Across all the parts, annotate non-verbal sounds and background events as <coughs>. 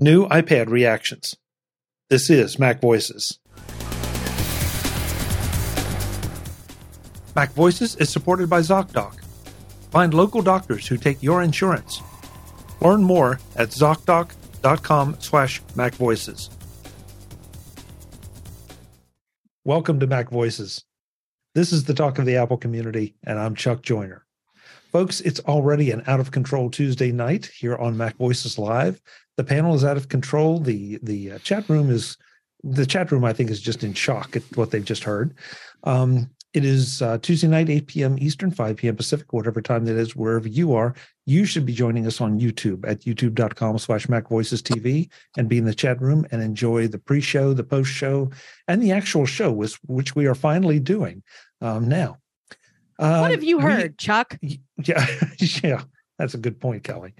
New iPad reactions. This is Mac Voices. Mac Voices is supported by ZocDoc. Find local doctors who take your insurance. Learn more at ZocDoc.com slash Mac Voices. Welcome to Mac Voices. This is the talk of the Apple community, and I'm Chuck Joiner. Folks, it's already an out of control Tuesday night here on Mac Voices Live. The panel is out of control. The the uh, chat room is the chat room. I think is just in shock at what they've just heard. Um, it is uh, Tuesday night, 8 p.m. Eastern, 5 p.m. Pacific, whatever time that is, wherever you are. You should be joining us on YouTube at youtube.com slash Mac Voices TV and be in the chat room and enjoy the pre-show, the post-show, and the actual show, which, which we are finally doing um, now. what Um, have you we- heard, Chuck? yeah, <laughs> yeah, that's a good point, Kelly.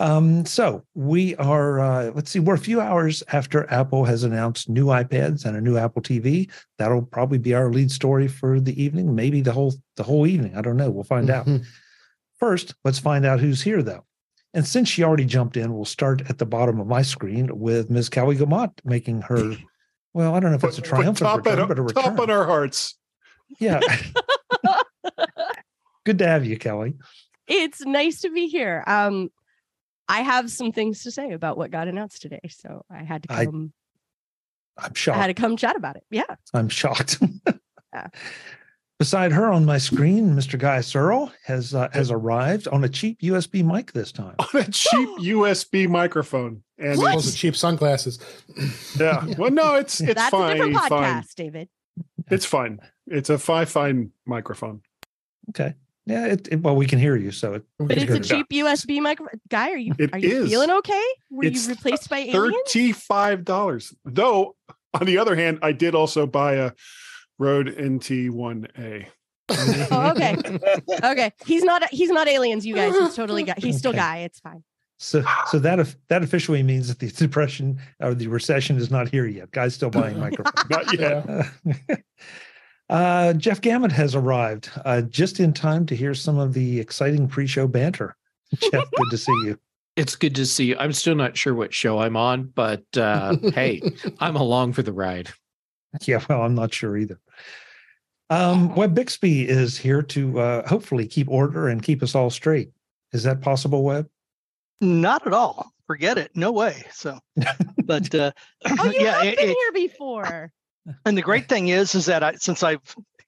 Um, so we are, uh, let's see, we're a few hours after Apple has announced new iPads and a new Apple TV. That'll probably be our lead story for the evening, maybe the whole the whole evening. I don't know. We'll find out. First, let's find out who's here, though. And since she already jumped in, we'll start at the bottom of my screen with Ms. Kelly Guimont making her. Well, I don't know if it's a Put- put triumphant top, return, at, but a top return. on our hearts. yeah. <laughs> Good to have you, Kelly. It's nice to be here. Um, I have some things to say about what got announced today, so I had to come. I'm shocked. I, had to come chat about it. Yeah, I'm shocked. Yeah. <laughs> Beside her on my screen, Mr. Guy Serle has uh, has arrived on a cheap USB mic this time. <laughs> On a cheap USB microphone. And What? Those are cheap sunglasses. <laughs> yeah. Well, no, it's it's that's fine. a different podcast, fine. David. It's fine. It's a five fine microphone. Okay. Yeah. It, it- well, we can hear you, so it, But it's a good. cheap USB microphone. Guy, are you It are you is. feeling okay? Were It's you replaced by aliens? Thirty-five dollars. Though, on the other hand, I did also buy a Rode NT1A. <laughs> Oh, okay. Okay, he's not he's not aliens, you guys. He's totally guy. He's still Okay. guy. It's fine. So so that of- that officially means that the <laughs> depression or the recession is not here yet. Guy's still buying <laughs> microphones. Not yet. Yeah. Uh, Jeff Gamet has arrived uh, just in time to hear some of the exciting pre-show banter. <laughs> Jeff, good to see you. It's good to see you. I'm still not sure what show I'm on, but uh, <laughs> hey, I'm along for the ride. Yeah, well, I'm not sure either. Um, Web Bixby is here to uh, hopefully keep order and keep us all straight. Is that possible, Web? Not at all. Forget it. No way. So, <laughs> but uh, Oh, you yeah, have been it- here before. And the great thing is, is that I, since I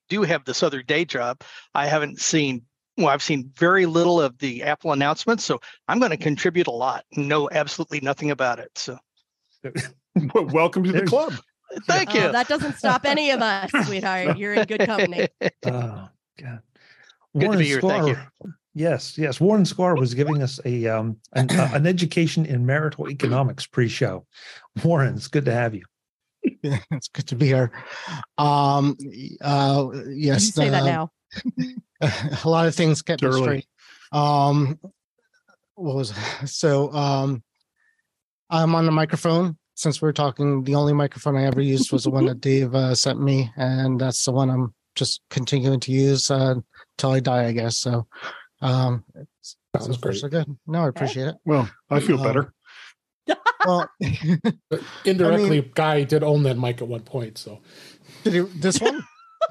do have this other day job, I haven't seen. Well, I've seen very little of the Apple announcements, so I'm going to contribute a lot. Know absolutely nothing about it. So, <laughs> Welcome to the club. <laughs> thank Oh, you. that doesn't stop any of us, sweetheart. <laughs> You're in good company. Oh, God. Good to be here, thank you. Yes, yes. Warren Sklar was giving us a um an, uh, an education in marital economics pre-show. Warren, it's good to have you. Yeah, <laughs> it's good to be here. Um, uh, You yes, say that now. <laughs> a lot of things kept me Early. straight. Um, what was <laughs> so? Um, I'm on the microphone. Since we're talking, the only microphone I ever used was the one that Dave uh, sent me, and that's the one I'm just continuing to use uh, till I die, I guess. So, um, it's, Sounds so great. so good. No, I appreciate it. Well, I feel Um, better. Well, <laughs> But indirectly, Guy did own that mic at one point. So, did he, this one?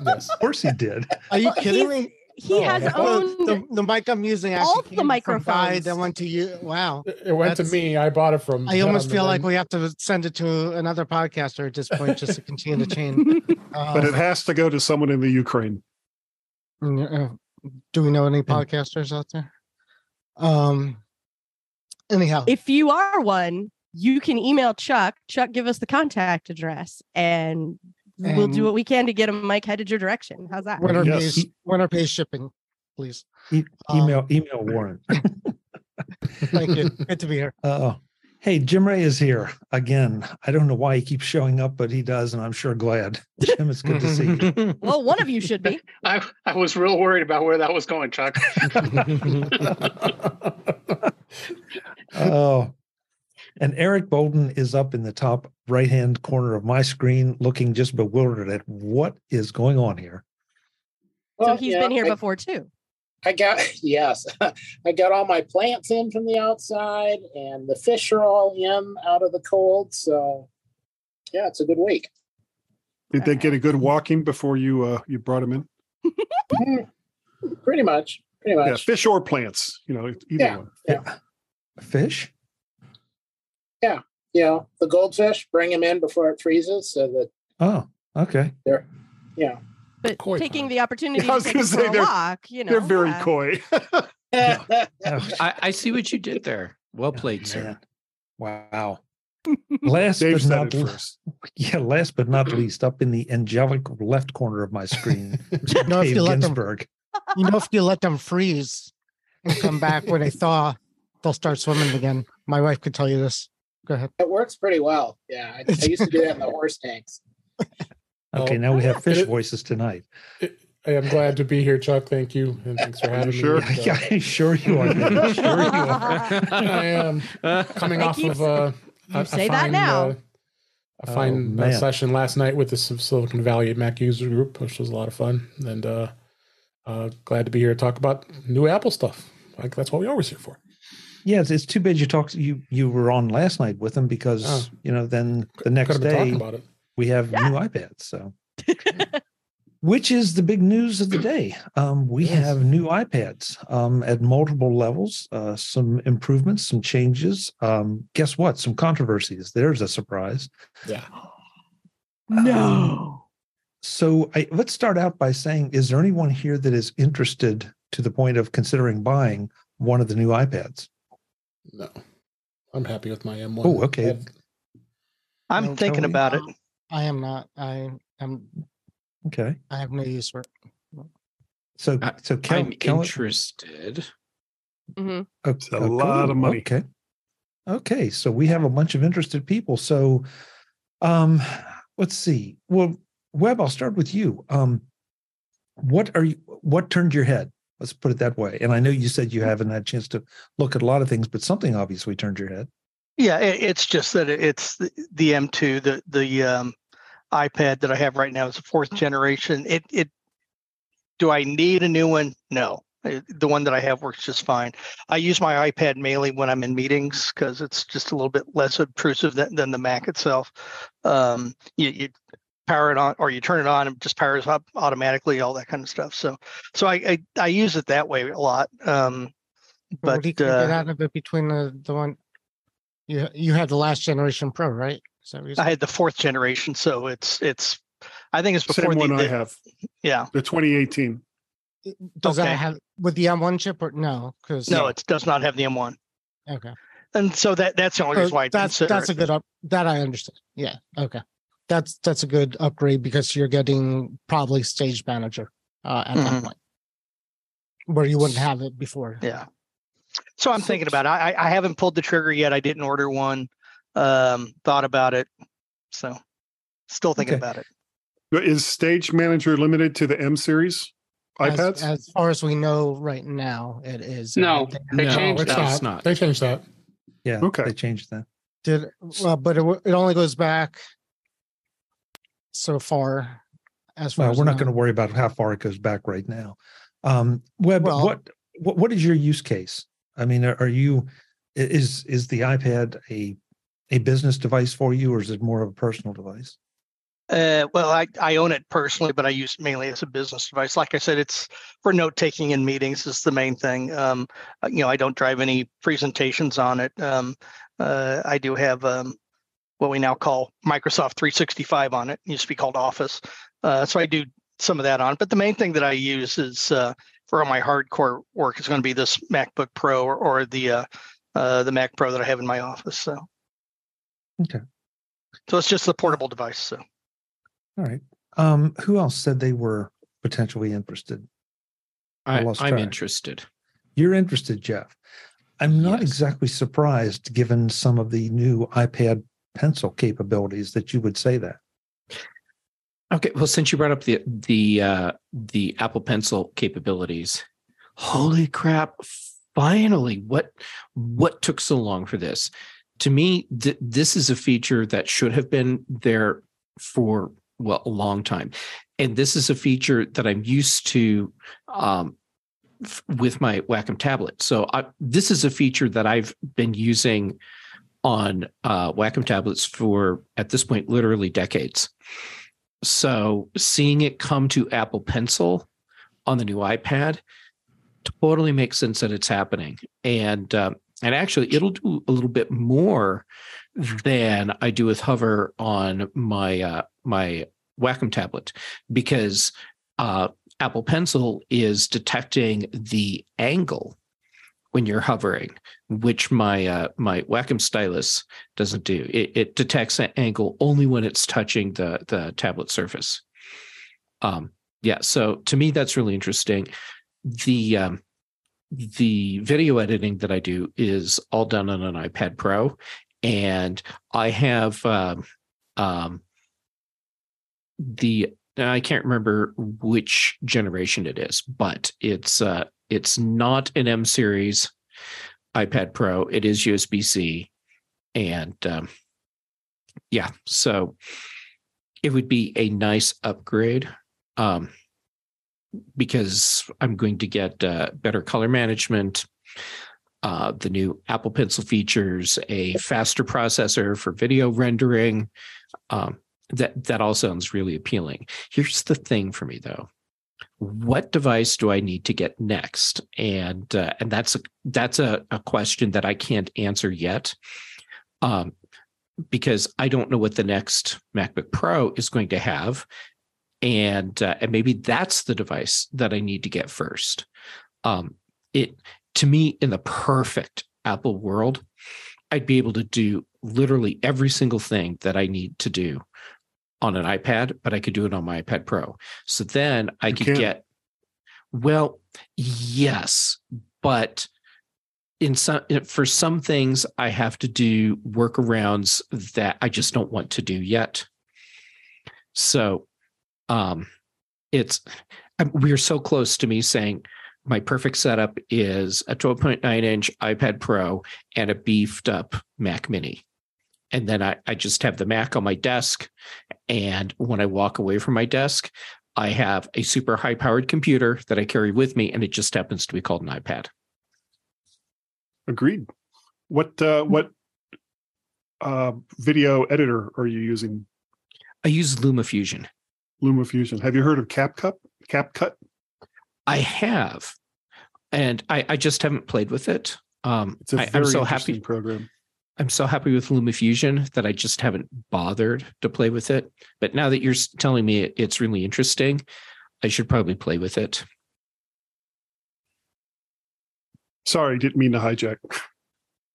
yes. Of course he did. Are you Well, kidding he's- me? He Oh, has yeah. Owned the, the mic I'm using all actually the came from Guy microphones. that went to you. Wow. It it went That's- to me. I bought it from. I almost feel like we have to send it to another podcaster at this point just to continue the chain. <laughs> But it has to go to someone in the Ukraine. uh, do we know any podcasters out there? Um. Anyhow, if you are one, you can email Chuck. Chuck, give us the contact address, and, we'll do what we can to get a mic headed your direction. How's that? winner Yes. pays winner pays shipping, please. E- Um, email email Warren. <laughs> Thank you. <laughs> Good to be here. Uh, hey, Jim Rea is here again. I don't know why he keeps showing up, but he does, and I'm sure glad. <laughs> Jim, it's good to see you. <laughs> Well, one of you should be. <laughs> I, I was real worried about where that was going, Chuck. oh, and Eric Bolden is up in the top right hand corner of my screen, looking just bewildered at what is going on here. so he's been here before too. I got <laughs> yes, <laughs> I got all my plants in from the outside, and the fish are all in out of the cold. So, yeah, it's a good week. Did they get a good walking before you uh you brought them in? Mm, pretty much, pretty much. Yeah, fish or plants, you know, either Yeah. one. Yeah. Fish? Yeah, you know, the goldfish, bring them in before it freezes, so that Oh, okay. they're, you know, But Koi taking pond. the opportunity <laughs> Yeah, to take say for a they're- walk, you know, They're very yeah. coy. Oh, <laughs> I, I see what you did there. Well oh, played, sir. man. Wow. <laughs> Last Dave but not it l- first. yeah, last but not <clears throat> least, up in the angelic left corner of my screen, You know, if Dave you let them, you know, if you let them freeze and come back when they thaw, they'll start swimming again. My wife could tell you this. Go ahead. it works pretty well. Yeah, I, I used to do that in the horse tanks. Okay, Oh. now we have fish It- voices tonight. I am glad to be here, Chuck. Thank you, and thanks for having Sure. me. And, <laughs> uh, Yeah, <laughs> sure you are. Dave. <laughs> Sure you are. I am coming I off keep- of uh, you a- a say that fine, now. uh, a Oh, fine uh, session last night with the Silicon Valley Mac user group, which was a lot of fun, and uh, uh, glad to be here to talk about new Apple stuff. Like that's what we always here for. Yeah, it's, it's too bad you talked. You you were on last night with them because Oh. you know then the next have been talking day about it. We have Yeah. new iPads. So, <laughs> which is the big news of the day? Um, we Yes. have new iPads um, at multiple levels. Uh, some improvements, some changes. Um, guess what? Some controversies. There's a surprise. Yeah. No. so I, let's start out by saying: Is there anyone here that is interested to the point of considering buying one of the new iPads? No, I'm happy with my M1. Oh, okay. I've- I'm No, thinking about it. I am not. I am. Okay. I have no use for it. So I- so Kel, I'm Kel- interested. Mhm. Okay, a lot of money. Okay. Okay. So we have a bunch of interested people. So um let's see. Well, Web, I'll start with you. Um what are you what turned your head? Let's put it that way. And I know you said you haven't had a chance to look at a lot of things, but something obviously turned your head. Yeah, it's just that it's the, the M2, the the um, iPad that I have right now is a fourth generation. It it do I need a new one? No. The one that I have works just fine. I use my iPad mainly when I'm in meetings because it's just a little bit less obtrusive than, than the Mac itself. Um, you, you power it on or you turn it on and it just powers up automatically, all that kind of stuff. So so I I, I use it that way a lot. Um, But what but do you can get uh, out of it between the the one you you had the last generation Pro, right? Is that what you I had the fourth generation, so it's it's. I think it's before Same the, one I have. yeah. The 2018. Does okay. that have with the M1 chip or no? Because No, it does not have the M1, okay. and so that that's the only So reason why that's consider that's a good up. That I understand. Yeah. Okay. That's that's a good upgrade because you're getting probably Stage Manager uh, at that Mhm. point, where you wouldn't have it before. Yeah. So I'm thinking about it. I I haven't pulled the trigger yet. I didn't order one. Um, thought about it. So still thinking Okay. about it. But Is Stage Manager limited to the M series iPads? as far as we know right now, it is. No, They- They No, changed it's that. it's not. not. They changed that. Yeah. Okay. They changed that. Did well, but it, it only goes back so far. As far Well, as we're not going to worry about how far it goes back right now. Um, Web, Well- what, what what is your use case? I mean, are, are you is is the iPad a a business device for you, or is it more of a personal device? Uh, well, I, I own it personally, but I use it mainly as a business device. Like I said, it's for note taking in meetings is the main thing. Um, uh, you know, I don't drive any presentations on it. Um, uh, I do have um, what we now call Microsoft 365 on it. it used to be called Office. Uh, so I do some of that on. it. But the main thing that I use is uh, for all my hardcore work is going to be this MacBook Pro or, or the uh, the Mac Pro that I have in my office. So Okay. so it's just the portable device. So. All right. Um, who else said they were potentially interested? I I, lost I'm interested. You're interested, Jeff. I'm not Yes. exactly surprised, given some of the new iPad Pencil capabilities, that you would say that. Okay, well, since you brought up the the uh, the Apple Pencil capabilities, holy crap! Finally, what what took so long for this? To me, th- this is a feature that should have been there for well a long time, and this is a feature that I'm used to um, f- with my Wacom tablet. So I, this is a feature that I've been using on uh, Wacom tablets for at this point literally decades. So seeing it come to Apple Pencil on the new iPad totally makes sense that it's happening, and um, and actually it'll do a little bit more than I do with Hover on my uh, my Wacom tablet because uh, Apple Pencil is detecting the angle when you're hovering, which my uh, my Wacom stylus doesn't do. It, it detects an angle only when it's touching the the tablet surface. Um, yeah, so to me that's really interesting. The um, the video editing that I do is all done on an iPad Pro, and I have um, um, the I can't remember which generation it is, but it's uh, it's not an M series iPad Pro. It is USB C, and um, yeah, so it would be a nice upgrade. Um, because I'm going to get uh, better color management. Uh, the new Apple Pencil features a faster processor for video rendering. Um, that that all sounds really appealing. Here's the thing for me though. What device do I need to get next? And uh, and that's a that's a, a question that I can't answer yet. Um, because I don't know what the next MacBook Pro is going to have, and uh, and maybe that's the device that I need to get first. Um, it to me in the perfect Apple world, I'd be able to do literally every single thing that I need to do on an iPad, but I could do it on my iPad Pro. So then I You could can. get, well, yes, but in some for some things I have to do workarounds that I just don't want to do yet. So, um, it's we're so close to me saying my perfect setup is a 12.9 inch iPad Pro and a beefed up Mac Mini. And then I, I just have the Mac on my desk. And when I walk away from my desk, I have a super high powered computer that I carry with me, and it just happens to be called an iPad. Agreed. What uh, what uh, video editor are you using? I use LumaFusion. LumaFusion. Have you heard of CapCut? CapCut. I have, and I, I just haven't played with it. Um, It's a I, very I'm so interesting happy. program. I'm so happy with LumaFusion that I just haven't bothered to play with it. But now that you're telling me it- it's really interesting, I should probably play with it. Sorry, didn't mean to hijack.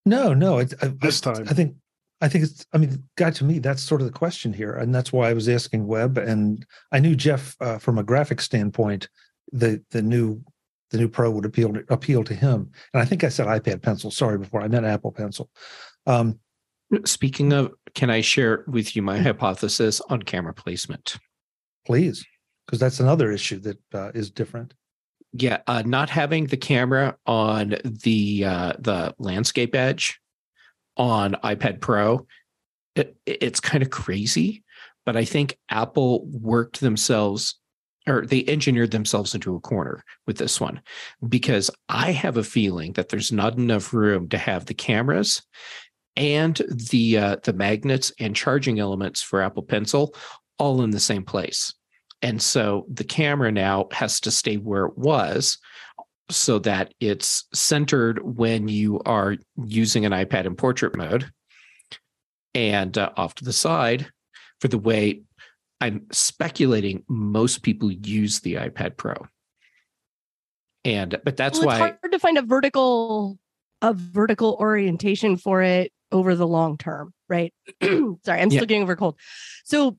No, no. It's, I, This I, time. I think, I think it's. I mean, God, to me, that's sort of the question here, and that's why I was asking Web. And I knew Jeff uh, from a graphic standpoint, the the new the new Pro would appeal to, appeal to him. And I think I said iPad Pencil. Sorry, before I meant Apple Pencil. Um, Speaking of, can I share with you my hypothesis on camera placement? please, because that's another issue that uh, is different. Yeah, uh, not having the camera on the uh, the landscape edge on iPad Pro, it, it's kind of crazy. But I think Apple worked themselves, or they engineered themselves into a corner with this one, because I have a feeling that there's not enough room to have the cameras and the uh, the magnets and charging elements for Apple Pencil all in the same place. And so the camera now has to stay where it was so that it's centered when you are using an iPad in portrait mode and uh, off to the side for the way I'm speculating most people use the iPad Pro. And but that's well, why it's hard to find a vertical a vertical orientation for it over the long term, right? <clears throat> Sorry, I'm Yeah. still getting over cold. So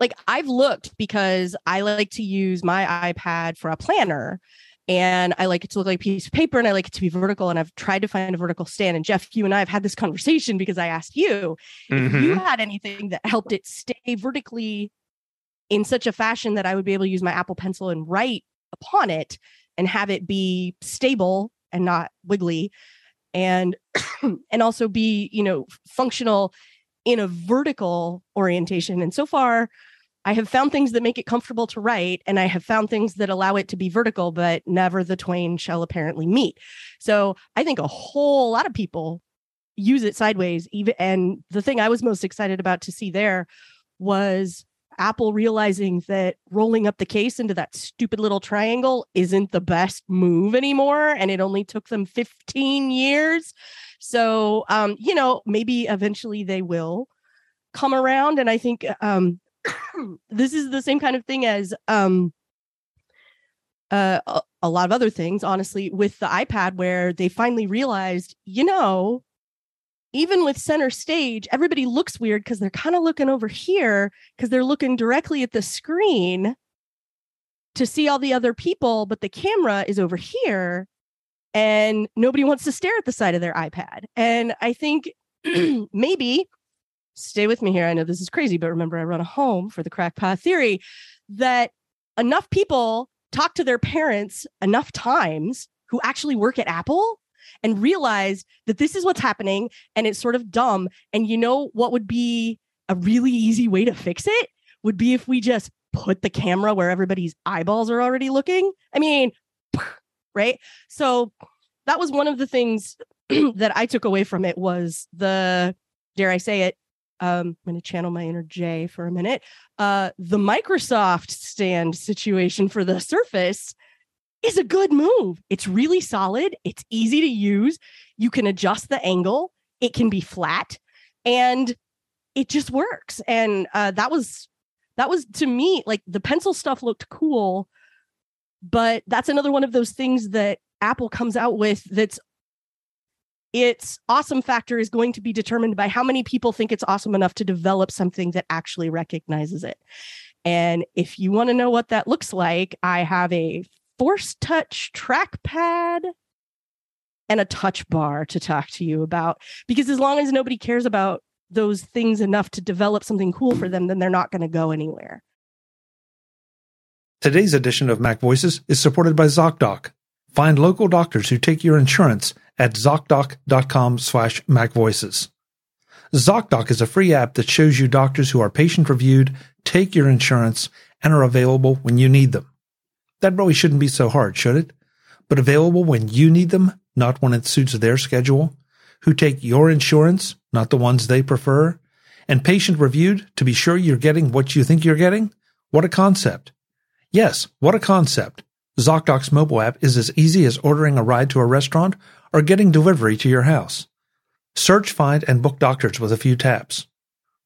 like I've looked because I like to use my iPad for a planner and I like it to look like a piece of paper and I like it to be vertical. And I've tried to find a vertical stand. And Jeff, you and I have had this conversation because I asked you if you Mhm. had anything that helped it stay vertically in such a fashion that I would be able to use my Apple Pencil and write upon it and have it be stable and not wiggly and <clears throat> and also be you know functional in a vertical orientation and so far I have found things that make it comfortable to write, and I have found things that allow it to be vertical, but never the twain shall apparently meet. So I think a whole lot of people use it sideways. Even and the thing I was most excited about to see there was Apple realizing that rolling up the case into that stupid little triangle isn't the best move anymore. And it only took them 15 years. So, um, you know, maybe eventually they will come around. And I think um, <coughs> this is the same kind of thing as um, uh, a, a lot of other things, honestly, with the iPad, where they finally realized, you know, even with center stage, everybody looks weird because they're kind of looking over here because they're looking directly at the screen to see all the other people, but the camera is over here and nobody wants to stare at the side of their iPad. And I think <clears throat> maybe stay with me here. I know this is crazy, but remember, I run a home for the crackpot theory that enough people talk to their parents enough times who actually work at Apple and realize that this is what's happening and it's sort of dumb. And you know what would be a really easy way to fix it would be if we just put the camera where everybody's eyeballs are already looking. I mean, <laughs> right? So that was one of the things <clears throat> that I took away from it was the dare I say it um, I'm going to channel my inner J for a minute. Uh, the Microsoft stand situation for the Surface is a good move. It's really solid. It's easy to use. You can adjust the angle. It can be flat, and it just works. And uh, that was that was to me like the pencil stuff looked cool, but that's another one of those things that Apple comes out with that's its awesome factor is going to be determined by how many people think it's awesome enough to develop something that actually recognizes it. And if you want to know what that looks like, I have a force touch trackpad and a touch bar to talk to you about. Because as long as nobody cares about those things enough to develop something cool for them, then they're not going to go anywhere. Today's edition of Mac Voices is supported by ZocDoc. Find local doctors who take your insurance at ZocDoc.com slash MacVoices. ZocDoc is a free app that shows you doctors who are patient reviewed, take your insurance, and are available when you need them. That really shouldn't be so hard, should it? But available when you need them, not when it suits their schedule, who take your insurance, not the ones they prefer, and patient reviewed to be sure you're getting what you think you're getting? What a concept. Yes, what a concept. ZocDoc's mobile app is as easy as ordering a ride to a restaurant or getting delivery to your house. Search, find, and book doctors with a few taps.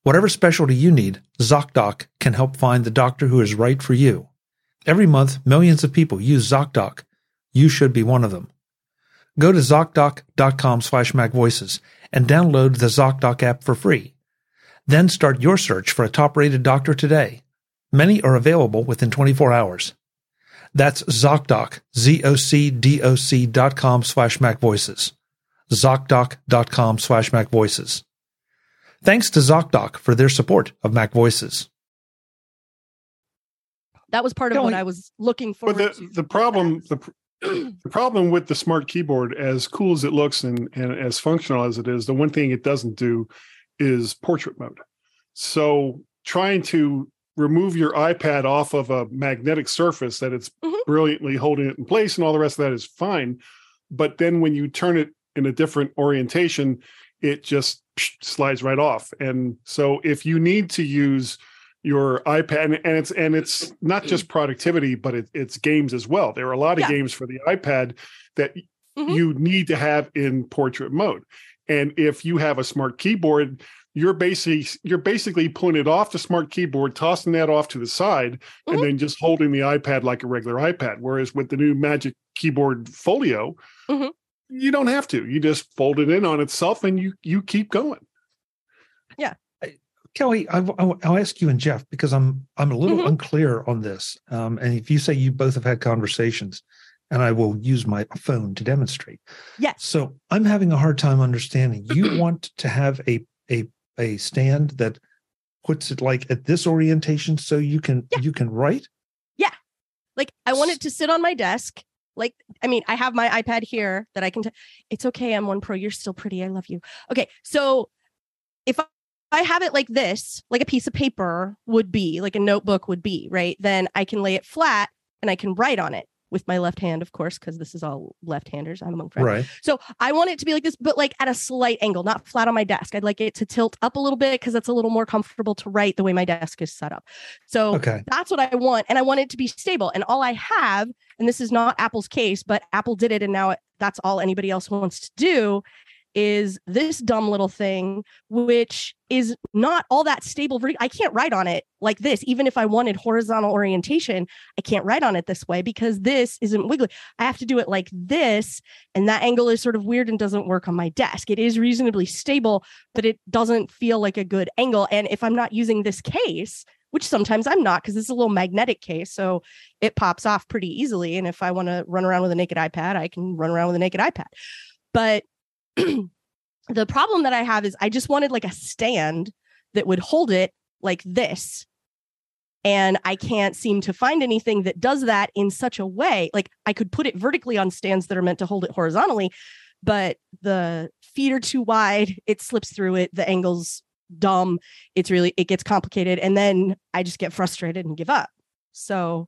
Whatever specialty you need, ZocDoc can help find the doctor who is right for you. Every month, millions of people use ZocDoc. You should be one of them. Go to ZocDoc.com slash MacVoices and download the ZocDoc app for free. Then start your search for a top-rated doctor today. Many are available within 24 hours. That's ZocDoc, Z-O-C-D-O-C dot com slash MacVoices. ZocDoc.com slash MacVoices. Thanks to ZocDoc for their support of Mac Voices. That was part of what I was looking for. But the, the problem, the, the problem with the smart keyboard, as cool as it looks and, and as functional as it is, the one thing it doesn't do is portrait mode. So trying to remove your iPad off of a magnetic surface that it's mm-hmm. brilliantly holding it in place and all the rest of that is fine. But then when you turn it in a different orientation, it just slides right off. And so if you need to use your iPad and it's and it's not just productivity, but it, it's games as well. There are a lot of yeah. games for the iPad that mm-hmm. you need to have in portrait mode. And if you have a smart keyboard you're basically you're basically pulling it off the smart keyboard, tossing that off to the side, mm-hmm. and then just holding the iPad like a regular iPad. Whereas with the new Magic Keyboard Folio, mm-hmm. you don't have to. You just fold it in on itself, and you you keep going. Yeah, Kelly, I, will ask you and Jeff because I'm I'm a little mm-hmm. unclear on this. Um, and if you say you both have had conversations, and I will use my phone to demonstrate. Yes. So I'm having a hard time understanding. You <clears throat> want to have a a a stand that puts it like at this orientation so you can yeah. you can write? Yeah. Like i want it to sit on my desk. Like i mean i have my ipad here that i can t- it's okay m1 pro you're still pretty i love you. Okay so if I have it like this, like a piece of paper would be, like a notebook would be, right? Then I can lay it flat and I can write on it with my left hand, of course, because this is all left-handers. I'm among friends. Right. So I want it to be like this, but like at a slight angle, not flat on my desk. I'd like it to tilt up a little bit because that's a little more comfortable to write the way my desk is set up. So Okay. that's what I want. And I want it to be stable. And all I have, and this is not Apple's case, but Apple did it. And now it, that's all anybody else wants to do is this dumb little thing, which is not all that stable. I can't write on it like this. Even if I wanted horizontal orientation, I can't write on it this way because this isn't wiggly. I have to do it like this. And that angle is sort of weird and doesn't work on my desk. It is reasonably stable, but it doesn't feel like a good angle. And if I'm not using this case, which sometimes I'm not because it's a little magnetic case. So it pops off pretty easily. And if I want to run around with a naked iPad, I can run around with a naked iPad. But the problem that I have is I just wanted like a stand that would hold it like this. And I can't seem to find anything that does that in such a way. Like I could put it vertically on stands that are meant to hold it horizontally, but the feet are too wide. It slips through it. The angle's dumb. It's really, it gets complicated. And then I just get frustrated and give up. So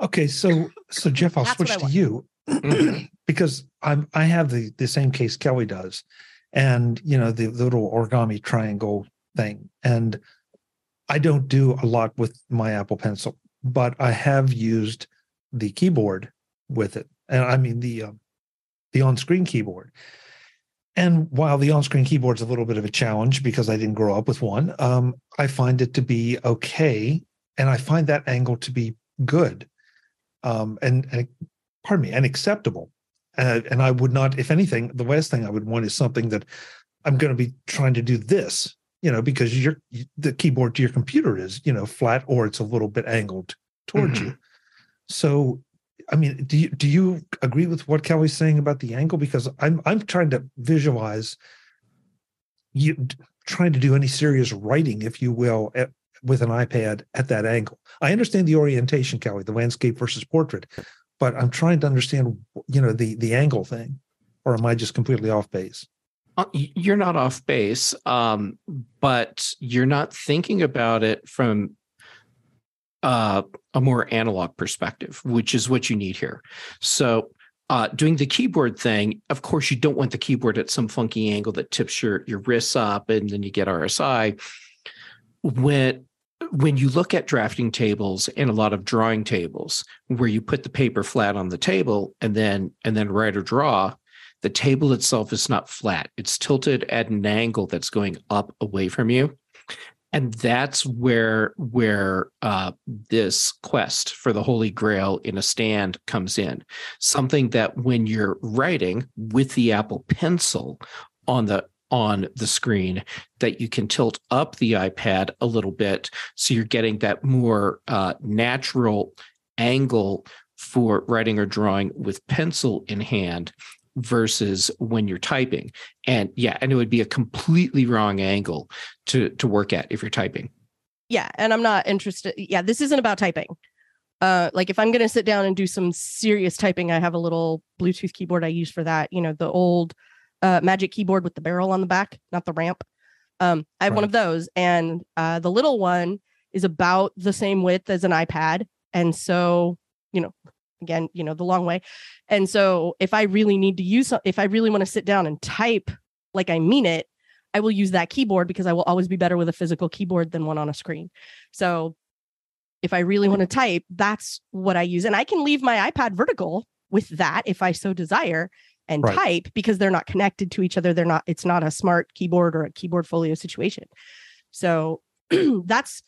Okay, so so Jeff, I'll switch I to you mm-hmm. Because I'm I have the the same case Kelly does, and you know the, the little origami triangle thing, and I don't do a lot with my Apple Pencil, but I have used the keyboard with it, and I mean the um, the on screen keyboard. And while the on-screen keyboard's a little bit of a challenge because I didn't grow up with one, um, I find it to be okay, and I find that angle to be good um, and, and pardon me, and acceptable. Uh, and I would not, if anything, the last thing I would want is something that I'm going to be trying to do this, you know, because your the keyboard to your computer is, you know, flat or it's a little bit angled towards you. So, I mean, do you do you agree with what Kelly's saying about the angle? Because I'm I'm trying to visualize you trying to do any serious writing, if you will, at, with an iPad at that angle. I understand the orientation, Kelly, the landscape versus portrait, but I'm trying to understand, you know, the the angle thing, or am I just completely off base? Uh, You're not off base, um, but you're not thinking about it from uh, a more analog perspective, which is what you need here. So, uh, doing the keyboard thing, of course, you don't want the keyboard at some funky angle that tips your your wrists up, and then you get RSI. When when you look at drafting tables and a lot of drawing tables, where you put the paper flat on the table and then and then write or draw, the table itself is not flat. It's tilted at an angle that's going up away from you. And that's where where uh, this quest for the Holy Grail in a stand comes in. Something that when you're writing with the Apple Pencil on the on the screen, that you can tilt up the iPad a little bit, so you're getting that more uh, natural angle for writing or drawing with pencil in hand versus when you're typing. And yeah, and it would be a completely wrong angle to to work at if you're typing. yeah and i'm not interested yeah this isn't about typing uh like if i'm going to sit down and do some serious typing i have a little bluetooth keyboard i use for that you know the old uh magic keyboard with the barrel on the back not the ramp um i have one of those and uh the little one is about the same width as an ipad and so you know again you know the long way and so if i really need to use if i really want to sit down and type like i mean it I will use that keyboard because I will always be better with a physical keyboard than one on a screen. So if I really want to type, that's what I use. And I can leave my iPad vertical with that if I so desire and Right. type because they're not connected to each other. They're not, it's not a smart keyboard or a keyboard folio situation. So <clears throat> that's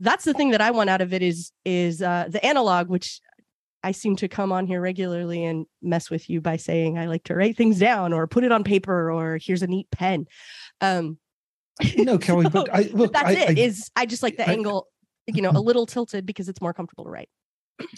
that's the thing that I want out of it is is uh the analog, which I seem to come on here regularly and mess with you by saying I like to write things down or put it on paper or here's a neat pen. Um No, <laughs> Kelly, but I but that's I, it. I- Is I just like the I- angle, you know, a little tilted because it's more comfortable to write.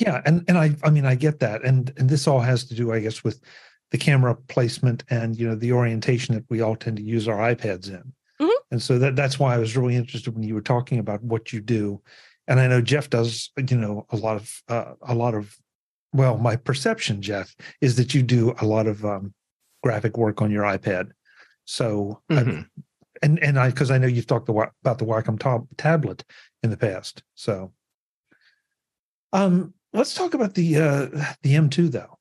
yeah and and i i mean i get that and and this all has to do i guess with the camera placement and you know the orientation that we all tend to use our ipads in Mhm. and so that that's why i was really interested when you were talking about what you do and i know jeff does you know a lot of uh, a lot of well my perception jeff is that you do a lot of um, graphic work on your ipad so I- Mhm. and and I because I know you've talked the, about the Wacom tab, tablet in the past. So, um, let's talk about the uh the M2 though.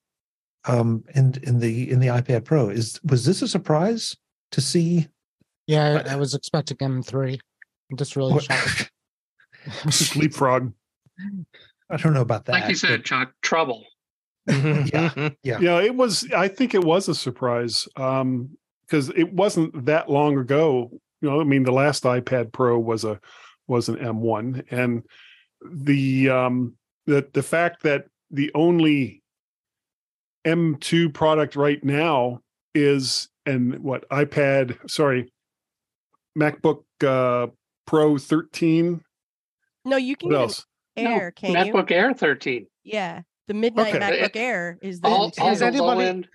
Um, and in the in the iPad Pro is was this a surprise to see? Yeah, I, I was expecting M3. I'm just really shocked. Just <laughs> leapfrog. I don't know about that. Like you said, but- Chuck, trouble. <laughs> Yeah. Yeah. Yeah, it was. I think it was a surprise um, because it wasn't that long ago. You know, I mean, the last iPad Pro was a was an M1, and the um, the the fact that the only M2 product right now is and what iPad, sorry, MacBook uh, Pro 13. No, you can What get else? Air, can you? MacBook Air 13. Yeah, the midnight Okay. MacBook Air is the All, all has the low anybody- end.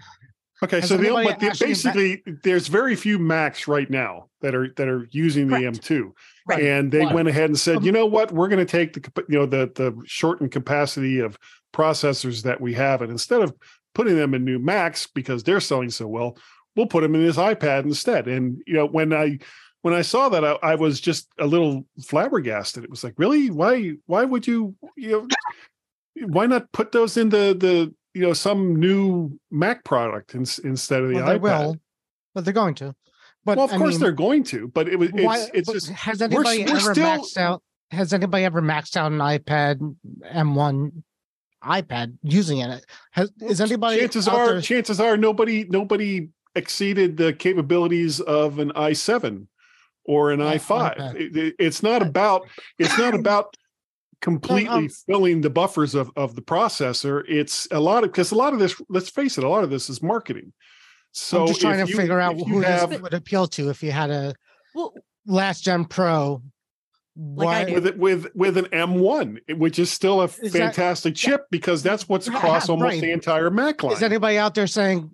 Okay, Has so the, but the, actually ma- basically, there's very few Macs right now that are that are using the Correct. M2, Right. and they Why? went ahead and said, Um, you know what, we're going to take the you know the the shortened capacity of processors that we have, and instead of putting them in new Macs because they're selling so well, we'll put them in this iPad instead. And you know, when I when I saw that, I, I was just a little flabbergasted. It was like, really, why why would you you know why not put those into the you know some new Mac product in, instead of the Well, they iPad? will, but they're going to. But well, of I course mean, they're going to, but it was it's why- it's just has we're- anybody we're ever still- maxed out? Has anybody ever maxed out an iPad M1 iPad using it? Has is anybody? chances are there- chances are nobody nobody exceeded the capabilities of an i7 or an Yeah, i5. It- it- it's not about it's not <laughs> about completely um, filling the buffers of of the processor. It's a lot of because a lot of this, let's face it, a lot of this is marketing. So I'm just trying to you- figure out who have this would appeal to if you had a well, last gen Pro. Like Why? do. with it with with an M1, which is still a Is that- fantastic chip because that's what's Yeah, across <laughs> almost right. the entire Mac line. Is anybody out there saying,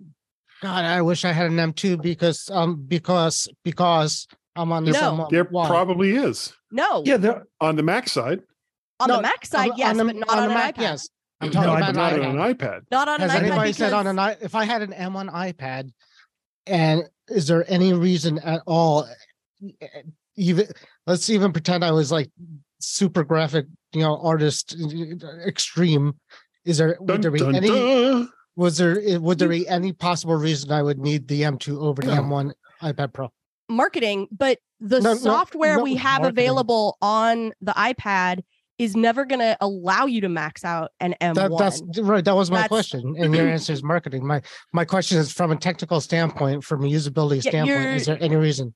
"God, I wish I had an M2 because um because because I'm on this No. M1." there Why? probably is no. Yeah, there, on the Mac side, on No, the Mac side, on, yes, on the, but not on on, the an Mac. iPad. Yes, I'm No, talking I- but about not an on an iPad. Not on Has an iPad anybody said on an i if I had an M1 iPad, and is there any reason at all, even let's even pretend I was like super graphic, you know, artist extreme. Is there would Dun, there be dun, any dun. was there would there be any possible reason I would need the M2 over the No. M1 iPad Pro? marketing, but the No, no, software not we have marketing. available on the iPad is never going to allow you to max out an M1. That, that's right. That was my That's- question, and your answer is marketing. My my question is from a technical standpoint, from a usability Yeah, standpoint. you're- Is there any reason?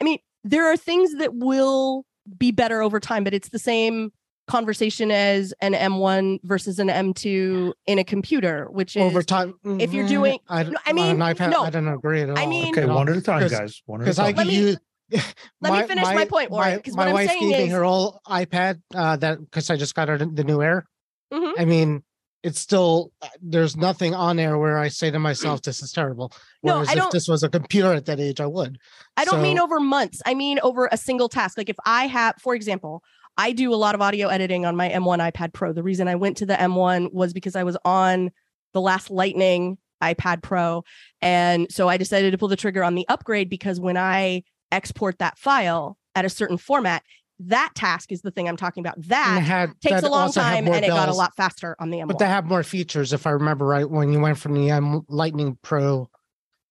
I mean, there are things that will be better over time, but it's the same conversation as an M1 versus an M2 in a computer, which is over time. if you're mm, doing- I, No, I mean, an iPad, no. I don't agree at all. I mean- okay, one at a time, guys. One at a because I time. Let could me- use. <laughs> let me finish my point, Warren, 'cause what my I'm wife saying gave me is- her old iPad uh, that because I just got her the new Air. Mhm. I mean, it's still uh, there's nothing on there where I say to myself, "This is terrible." No, I if don't- this was a computer at that age, I would. I don't mean over months. I mean over a single task. Like if I have, for example, I do a lot of audio editing on my M1 iPad Pro. The reason I went to the M1 was because I was on the last Lightning iPad Pro. And so I decided to pull the trigger on the upgrade because when I export that file at a certain format, that task is the thing I'm talking about. That had- takes that a long time and it got a lot faster on the M1. But they have more features, if I remember right. When you went from the M Lightning Pro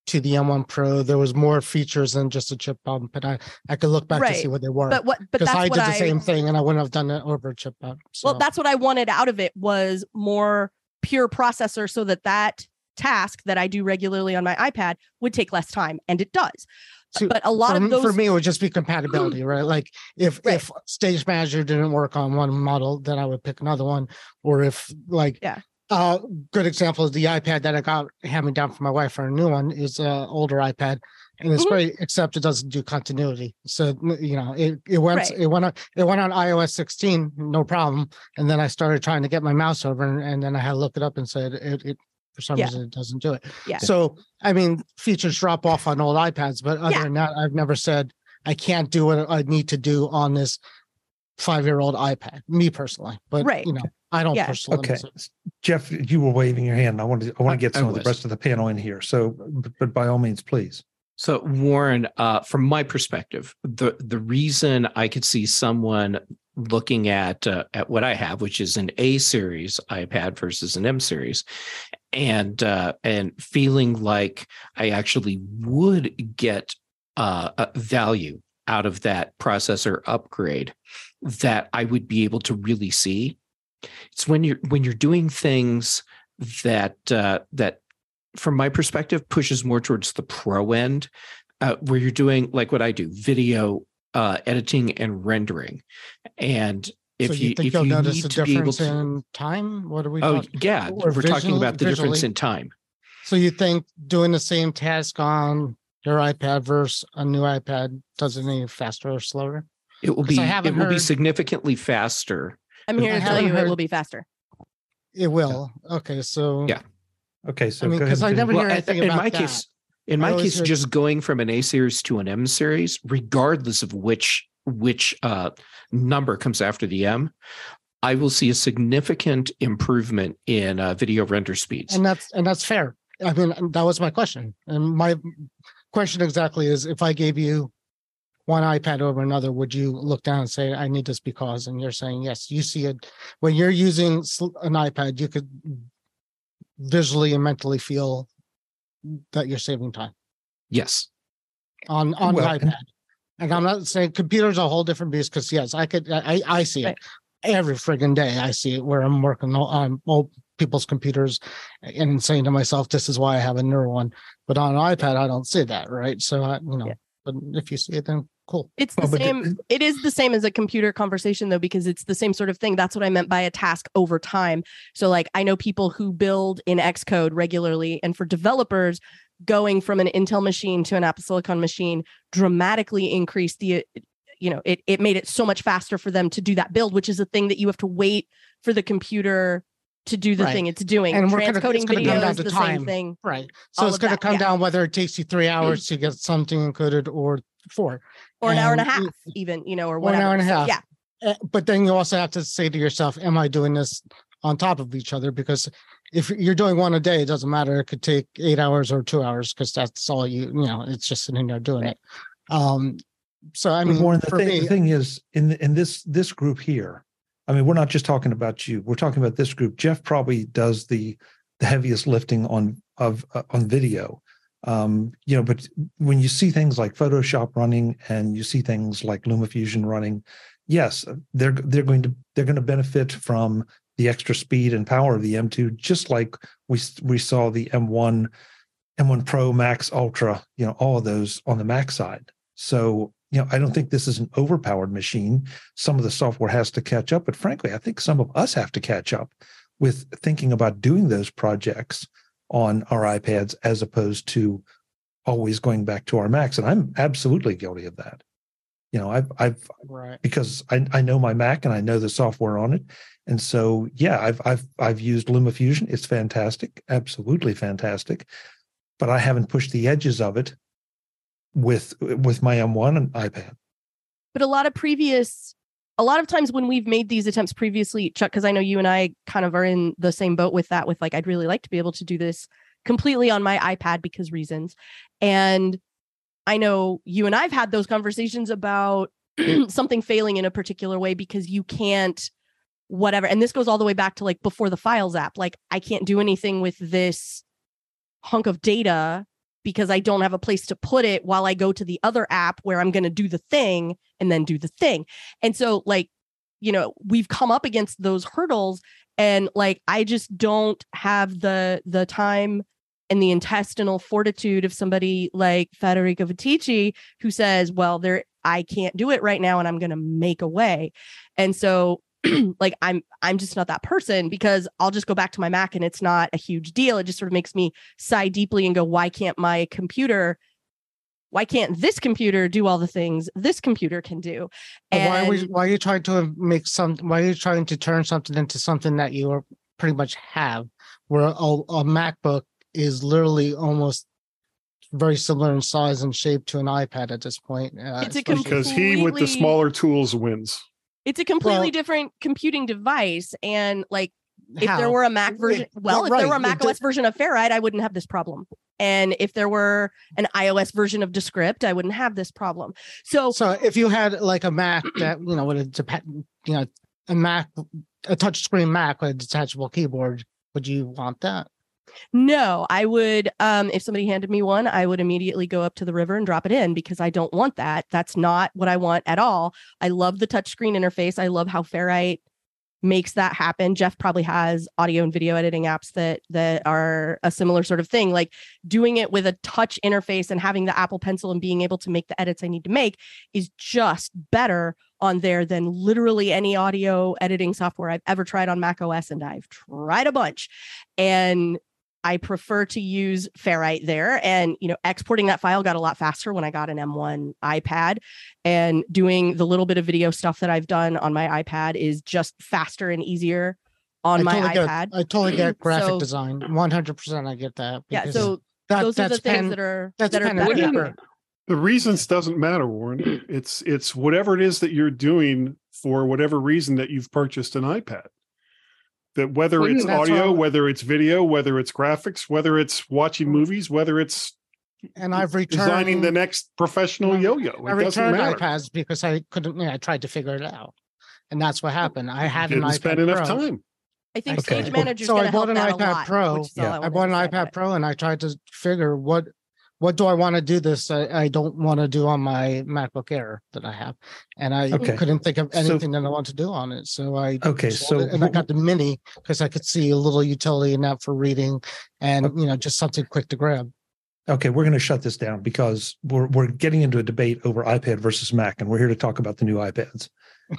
to the M1 Pro, there was more features than just a chip bump. But I, I could look back to see what they were. but what but Because that's I did what the I same thing, and I wouldn't have done it over a chip bump. So. Well, that's what I wanted out of it was more pure processor so that that task that I do regularly on my iPad would take less time and it does. So but a lot for, of those for me, it would just be compatibility, <clears throat> right? Like if Right. if Stage Manager didn't work on one model, then I would pick another one. Or if like Yeah. uh good example is the iPad that I got hand me down for my wife for a new one is a older iPad. And it's Mhm. great, except it doesn't do continuity. So you know, it, it went Right. it went on it went on iOS 16, no problem. And then I started trying to get my mouse over, and, and then I had to look it up and said it, it for some Yeah. reason it doesn't do it. Yeah. So I mean, features drop off on old iPads, but other Yeah. than that, I've never said I can't do what I need to do on this five-year-old iPad. Me personally, but Right. you know, I don't Yeah. personally. Okay, so- Jeff, you were waving your hand. I want to I want to get I some of the rest of the panel in here. So, but, but by all means, please. So Warren, uh, from my perspective, the the reason I could see someone looking at uh, at what I have, which is an A series iPad versus an M series, and uh, and feeling like I actually would get uh, value out of that processor upgrade that I would be able to really see. It's when you're when you're doing things that uh, that from my perspective, pushes more towards the pro end, uh, where you're doing like what I do, video uh, editing and rendering. And if so you, you think if you'll you notice need a to be able difference to, in time? What are we? oh talking? yeah, or we're talking about the difference in time. So you think doing the same task on your iPad versus a new iPad does it any faster or slower? It will 'Cause be it haven't will be heard- significantly faster. I'm here to tell haven't you it will be faster. It will. Okay, so Yeah. Okay, so I mean, go ahead 'cause I never finish. hear Well, anything in about my that. case, in my case, hear- just going from an A series to an M series, regardless of which which uh, number comes after the M, I will see a significant improvement in uh, video render speeds. and that's and that's fair. I mean, that was my question, and my question exactly is: if I gave you one iPad over another, would you look down and say, "I need this because"? And you're saying yes. You see it when you're using an iPad. You could visually and mentally feel that you're saving time yes. on on Well, the iPad. And I'm not saying computers are a whole different beast because yes, I could I I see it Right. every friggin' day. I see it where I'm working on old people's computers and saying to myself, "This is why I have a newer one." But on an iPad, I don't see that, right? So I, you know, Yeah. but if you see it, then cool. It's the Well, but the- same. it is the same as a computer conversation though, because it's the same sort of thing. That's what I meant by a task over time. So like I know people who build in Xcode regularly, and for developers, going from an Intel machine to an Apple Silicon machine dramatically increased the you know, it it made it so much faster for them to do that build, which is a thing that you have to wait for the computer to do the Right. thing it's doing. And we're gonna- Transcoding it's gonna come down to the time. same thing. Right. So it's going to come yeah. down whether it takes you three hours to get something encoded or four. Or an hour and a half, even, you know, or Or an hour and a half. yeah. Uh, but then you also have to say to yourself, "Am I doing this on top of each other?" Because if you're doing one a day, it doesn't matter. It could take eight hours or two hours because that's all you you know. It's just sitting there doing it. Um, so I mean, Warren, the thing, me, the thing is, in in this this group here, I mean, we're not just talking about you. We're talking about this group. Jeff probably does the the heaviest lifting on of uh, on video. Um, you know, but when you see things like Photoshop running and you see things like LumaFusion running, yes, they're they're going to they're going to benefit from the extra speed and power of the M2, just like we we saw the M1, M1 Pro, Max, Ultra, you know, all of those on the Mac side. So you know, I don't think this is an overpowered machine. Some of the software has to catch up, but frankly, I think some of us have to catch up with thinking about doing those projects on our iPads as opposed to always going back to our Macs. And I'm absolutely guilty of that. You know, I've I've right? because I, I know my Mac and I know the software on it. And so yeah, I've I've I've used LumaFusion. It's fantastic, absolutely fantastic. But I haven't pushed the edges of it with with my M1 and iPad. but a lot of previous a lot of times when we've made these attempts previously chuck because i know you and i kind of are in the same boat with that with like i'd really like to be able to do this completely on my ipad because reasons and i know you and i've had those conversations about <clears throat> something failing in a particular way because you can't whatever and this goes all the way back to like before the files app like i can't do anything with this hunk of data because I don't have a place to put it while I go to the other app where I'm going to do the thing and then do the thing. And so, like, you know, we've come up against those hurdles, and like, I just don't have the the time and the intestinal fortitude of somebody like Federico Viticci who says, "Well, there, I can't do it right now, and I'm going to make a way." And so, <clears throat> like, I'm I'm just not that person because I'll just go back to my Mac and it's not a huge deal. It just sort of makes me sigh deeply and go, why can't my computer, why can't this computer do all the things this computer can do? But why are we, why are you trying to make some? Why are you trying to turn something into something that you are pretty much have? Where a, a MacBook is literally almost very similar in size and shape to an iPad at this point. Uh, It's a because he with the smaller tools wins. It's a completely Well- different computing device. And like, if there were a Mac version, it- well, if right, there were a it Mac does- OS version of Ferrite, I wouldn't have this problem. And if there were an iOS version of Descript, I wouldn't have this problem. So, So if you had like a Mac that you know with a you know a Mac a touchscreen Mac with a detachable keyboard, would you want that? No, I would, um, if somebody handed me one, I would immediately go up to the river and drop it in because I don't want that. That's not what I want at all. I love the touchscreen interface. I love how Ferrite makes that happen. Jeff probably has audio and video editing apps that that are a similar sort of thing. Like doing it with a touch interface and having the Apple Pencil and being able to make the edits I need to make is just better on there than literally any audio editing software I've ever tried on Mac OS and I've tried a bunch. And I prefer to use Ferrite there. And, you know, exporting that file got a lot faster when I got an M1 iPad. And doing the little bit of video stuff that I've done on my iPad is just faster and easier on I my totally iPad. Get, I totally get <clears throat> graphic So- design. One hundred percent, I get that. yeah. So that, those are that's the things that are that's that are pen better. The reasons doesn't matter, Warren. It's it's whatever it is that you're doing for whatever reason that you've purchased an iPad. That whether Well, it's that's audio, all- whether it's video, whether it's graphics, whether it's watching movies, whether it's And I've returned designing the next professional No, yo-yo. I It doesn't returned matter. iPads because I couldn't. Yeah, I tried to figure it out, and that's what happened. I had an Didn't iPad spend enough Pro. time. I think Okay. Stage Manager's So going I to bought help an that a iPad lot, Pro. which is all Yeah. I I bought an iPad. Pro, and I tried to figure what what do I want to do this. I, I don't want to do on my MacBook Air that I have, and I Okay. couldn't think of So- anything that I want to do on it. So I Okay, so it, and I got the Mini because I could see a little utility in that for reading, and you know just something quick to grab. Okay, we're going to shut this down because we're we're getting into a debate over iPad versus Mac, and we're here to talk about the new iPads.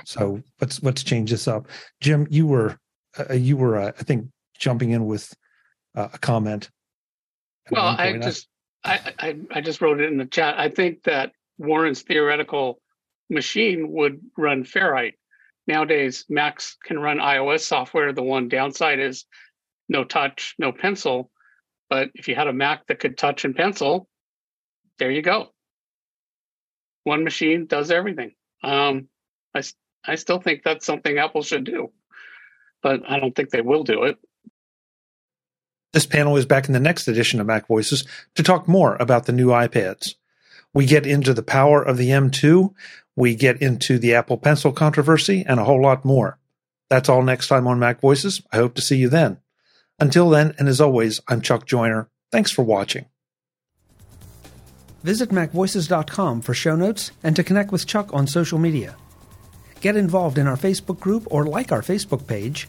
So let's let's change this up. Jim, you were uh, you were uh, I think jumping in with uh, a comment. Well, I point. just I, I I just wrote it in the chat. I think that Warren's theoretical machine would run Ferrite. Nowadays, Macs can run iOS software. The one downside is no touch, no pencil. But if you had a Mac that could touch and pencil, there you go. One machine does everything. Um, I I still think that's something Apple should do, but I don't think they will do it. This panel is back in the next edition of Mac Voices to talk more about the new iPads. We get into the power of the M2, we get into the Apple Pencil controversy, and a whole lot more. That's all next time on Mac Voices. I hope to see you then. Until then, and as always, I'm Chuck Joiner. Thanks for watching. Visit MacVoices.com for show notes and to connect with Chuck on social media. Get involved in our Facebook group or like our Facebook page,